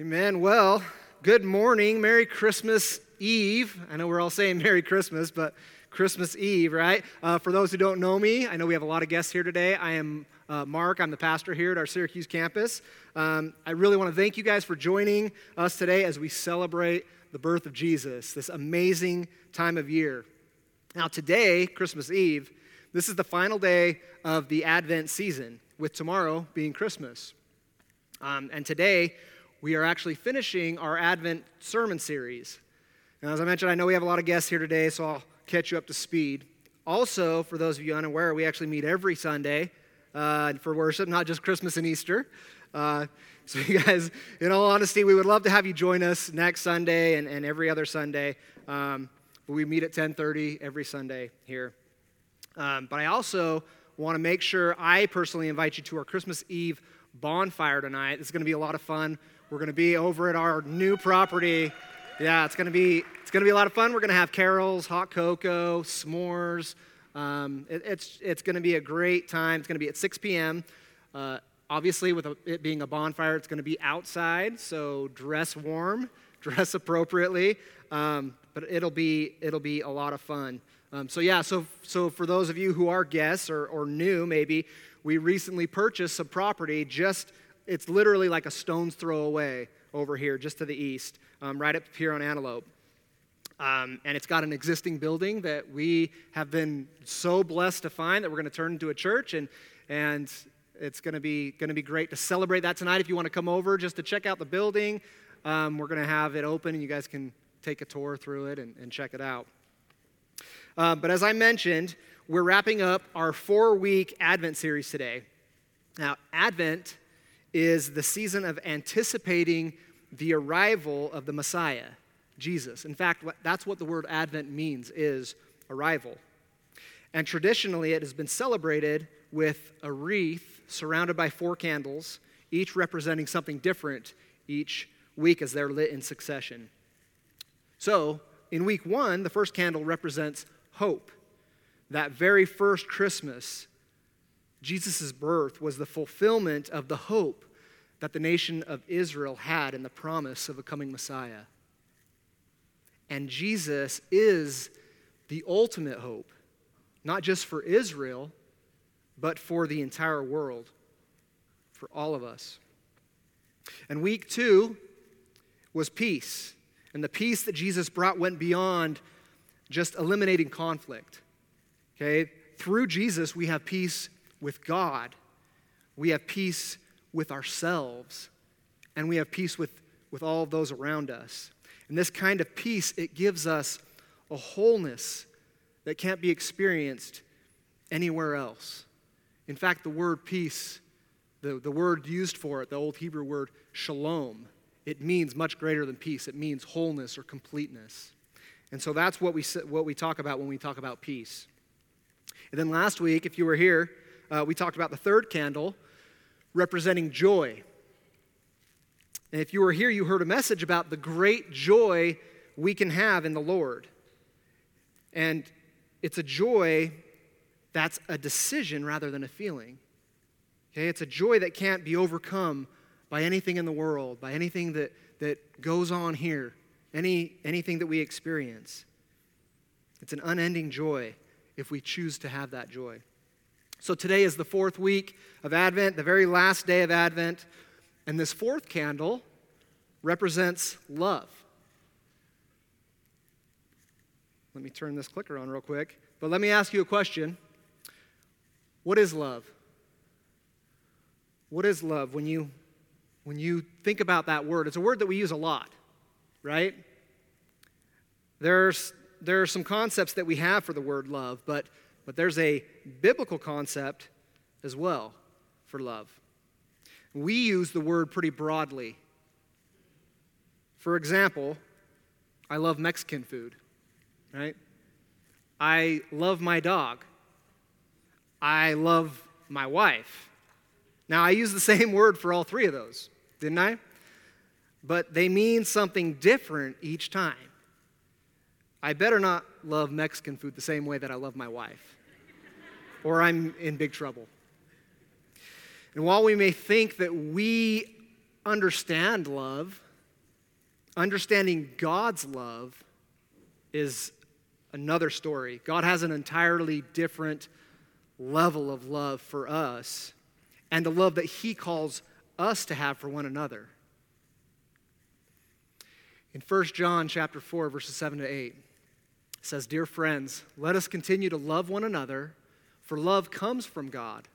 Amen. Well, good morning. Merry Christmas Eve. I know we're all saying Merry Christmas, but Christmas Eve, right? Uh, for those who don't know me, I know we have a lot of guests here today. I am uh, Mark. I'm the pastor here at our Syracuse campus. Um, I really want to thank you guys for joining us today as we celebrate the birth of Jesus, this amazing time of year. Now, today, Christmas Eve, this is the final day of the Advent season, with tomorrow being Christmas. Um, and today, we are actually finishing our Advent sermon series. And as I mentioned, I know we have a lot of guests here today, so I'll catch you up to speed. Also, for those of you unaware, we actually meet every Sunday uh, for worship, not just Christmas and Easter. Uh, so, you guys, in all honesty, we would love to have you join us next Sunday and, and every other Sunday. Um, but we meet at 10:30 every Sunday here. Um, but I also want to make sure I personally invite you to our Christmas Eve bonfire tonight. It's going to be a lot of fun. We're going to be over at our new property. Yeah, it's going to be it's going to be a lot of fun. We're going to have carols, hot cocoa, s'mores. Um, it, it's it's going to be a great time. It's going to be at 6 p.m. Uh, obviously, with a, it being a bonfire, it's going to be outside, so dress warm, dress appropriately. Um, but it'll be it'll be a lot of fun. Um, so yeah, so so for those of you who are guests or, or new, maybe we recently purchased some property just it's literally like a stone's throw away over here, just to the east, um, right up here on Antelope. Um, and it's got an existing building that we have been so blessed to find that we're going to turn into a church, and and it's going to be going to be great to celebrate that tonight. If you want to come over just to check out the building, um, we're going to have it open, and you guys can take a tour through it and, and check it out. Uh, but as I mentioned, we're wrapping up our four-week Advent series today. Now, Advent is the season of anticipating the arrival of the Messiah, Jesus. In fact, that's what the word Advent means is arrival. And traditionally it has been celebrated with a wreath surrounded by four candles, each representing something different each week as they're lit in succession. So, in week 1, the first candle represents hope. That very first Christmas, Jesus' birth was the fulfillment of the hope that the nation of Israel had in the promise of a coming Messiah. And Jesus is the ultimate hope, not just for Israel, but for the entire world, for all of us. And week two was peace. And the peace that Jesus brought went beyond just eliminating conflict. Okay? Through Jesus, we have peace with God, we have peace with ourselves, and we have peace with, with all of those around us. And this kind of peace, it gives us a wholeness that can't be experienced anywhere else. In fact, the word peace, the, the word used for it, the old Hebrew word shalom, it means much greater than peace. It means wholeness or completeness. And so that's what we, what we talk about when we talk about peace. And then last week, if you were here, uh, we talked about the third candle representing joy. And if you were here, you heard a message about the great joy we can have in the Lord. And it's a joy that's a decision rather than a feeling. Okay, it's a joy that can't be overcome by anything in the world, by anything that, that goes on here, any, anything that we experience. It's an unending joy if we choose to have that joy. So today is the fourth week of Advent, the very last day of Advent, and this fourth candle represents love. Let me turn this clicker on real quick. But let me ask you a question What is love? What is love when you when you think about that word? It's a word that we use a lot, right? There's there are some concepts that we have for the word love, but but there's a biblical concept as well for love. We use the word pretty broadly. For example, I love Mexican food, right? I love my dog. I love my wife. Now, I use the same word for all three of those, didn't I? But they mean something different each time. I better not love Mexican food the same way that I love my wife, or I'm in big trouble. And while we may think that we understand love, understanding God's love is another story. God has an entirely different level of love for us and the love that He calls us to have for one another. In 1 John chapter 4 verses 7 to 8 it says, "Dear friends, let us continue to love one another, for love comes from God.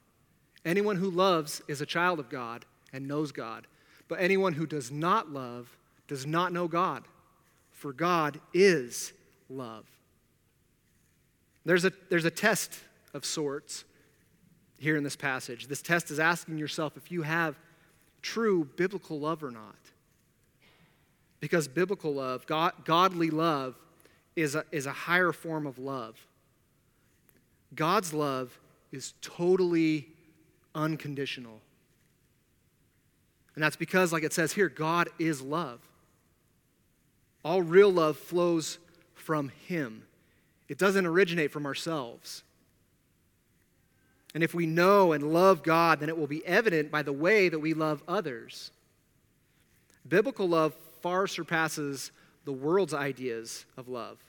Anyone who loves is a child of God and knows God. But anyone who does not love does not know God, for God is love." There's a, there's a test of sorts here in this passage. This test is asking yourself if you have true biblical love or not. Because biblical love, God, godly love, is a, is a higher form of love. God's love is totally unconditional. And that's because, like it says here, God is love. All real love flows from Him, it doesn't originate from ourselves. And if we know and love God, then it will be evident by the way that we love others. Biblical love far surpasses the world's ideas of love.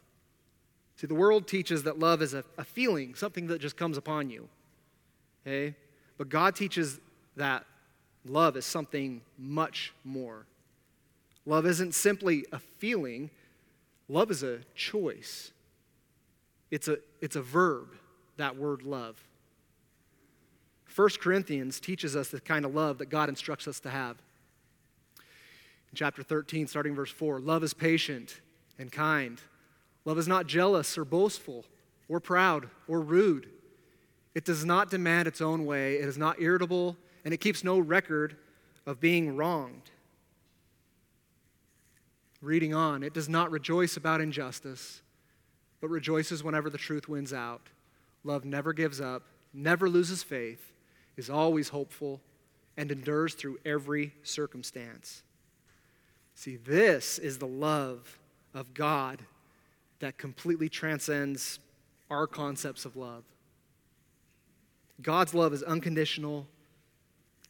See, the world teaches that love is a, a feeling, something that just comes upon you. Okay? But God teaches that love is something much more. Love isn't simply a feeling, love is a choice. It's a, it's a verb, that word love. 1 Corinthians teaches us the kind of love that God instructs us to have. In chapter 13, starting verse 4, love is patient and kind. Love is not jealous or boastful or proud or rude. It does not demand its own way. It is not irritable, and it keeps no record of being wronged. Reading on, it does not rejoice about injustice, but rejoices whenever the truth wins out. Love never gives up, never loses faith is always hopeful, and endures through every circumstance. See, this is the love of God that completely transcends our concepts of love. God's love is unconditional,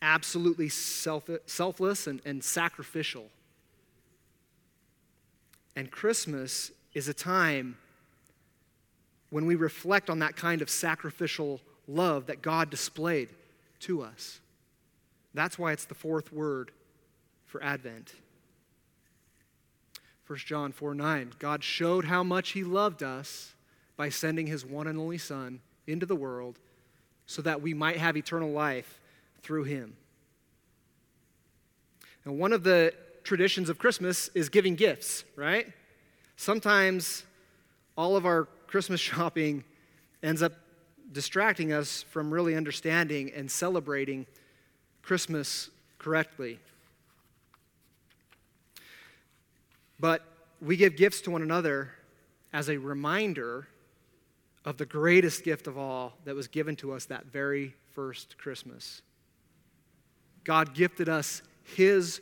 absolutely self- selfless, and, and sacrificial. And Christmas is a time when we reflect on that kind of sacrificial love that God displayed to us. That's why it's the fourth word for Advent. 1 John 4 9, God showed how much He loved us by sending His one and only Son into the world so that we might have eternal life through Him. And one of the traditions of Christmas is giving gifts, right? Sometimes all of our Christmas shopping ends up distracting us from really understanding and celebrating Christmas correctly. But we give gifts to one another as a reminder of the greatest gift of all that was given to us that very first Christmas. God gifted us His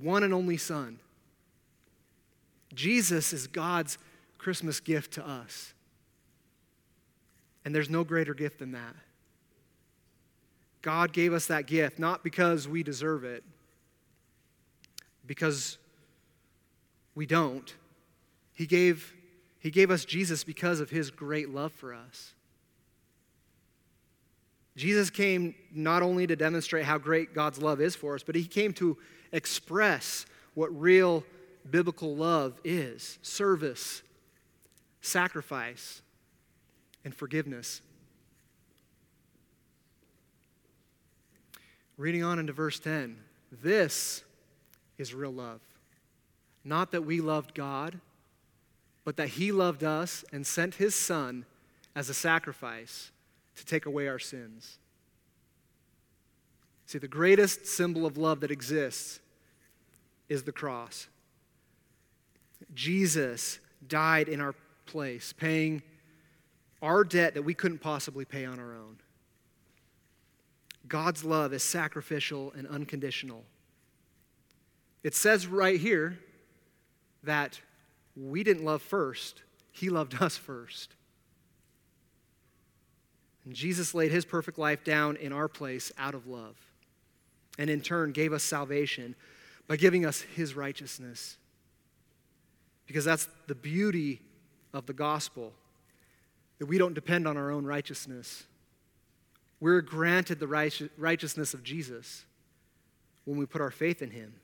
one and only Son. Jesus is God's Christmas gift to us. And there's no greater gift than that. God gave us that gift not because we deserve it, because we don't. He gave, he gave us Jesus because of his great love for us. Jesus came not only to demonstrate how great God's love is for us, but he came to express what real biblical love is service, sacrifice, and forgiveness. Reading on into verse 10 this is real love. Not that we loved God, but that He loved us and sent His Son as a sacrifice to take away our sins. See, the greatest symbol of love that exists is the cross. Jesus died in our place, paying our debt that we couldn't possibly pay on our own. God's love is sacrificial and unconditional. It says right here that we didn't love first, He loved us first. And Jesus laid His perfect life down in our place out of love. and in turn gave us salvation by giving us his righteousness. Because that's the beauty of the gospel that we don't depend on our own righteousness. We're granted the righteousness of Jesus when we put our faith in him.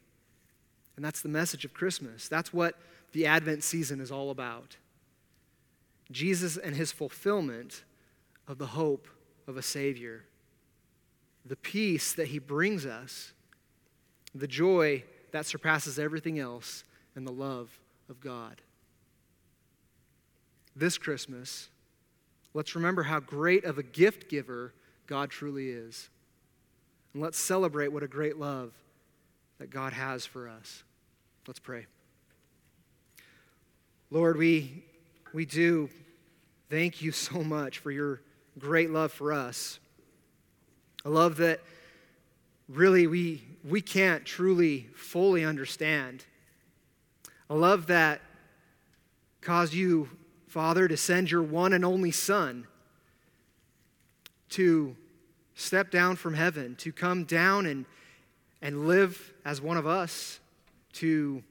And that's the message of Christmas. That's what the Advent season is all about. Jesus and his fulfillment of the hope of a Savior, the peace that he brings us, the joy that surpasses everything else, and the love of God. This Christmas, let's remember how great of a gift giver God truly is. And let's celebrate what a great love that God has for us. Let's pray. Lord, we, we do thank you so much for your great love for us. A love that really we, we can't truly fully understand. A love that caused you, Father, to send your one and only Son to step down from heaven, to come down and, and live as one of us, to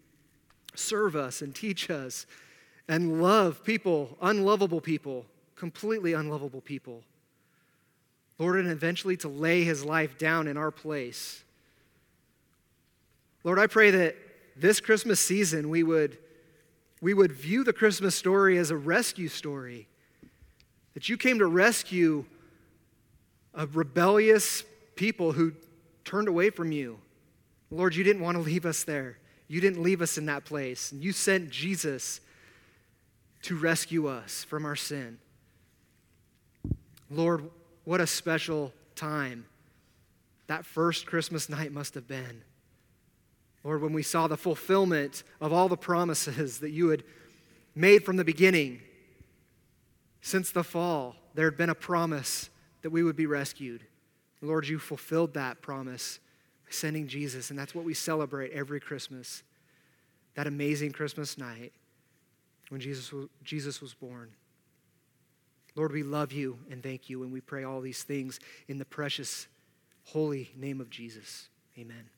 serve us and teach us and love people, unlovable people, completely unlovable people. Lord, and eventually to lay his life down in our place. Lord, I pray that this Christmas season we would, we would view the Christmas story as a rescue story. That you came to rescue a rebellious people who turned away from you. Lord, you didn't want to leave us there. You didn't leave us in that place. And you sent Jesus to rescue us from our sin. Lord, what a special time that first Christmas night must have been. Lord, when we saw the fulfillment of all the promises that you had made from the beginning, since the fall, there had been a promise that we would be rescued. Lord, you fulfilled that promise sending Jesus, and that's what we celebrate every Christmas that amazing Christmas night when Jesus, Jesus was born. Lord, we love you and thank you, and we pray all these things in the precious, holy name of Jesus. Amen.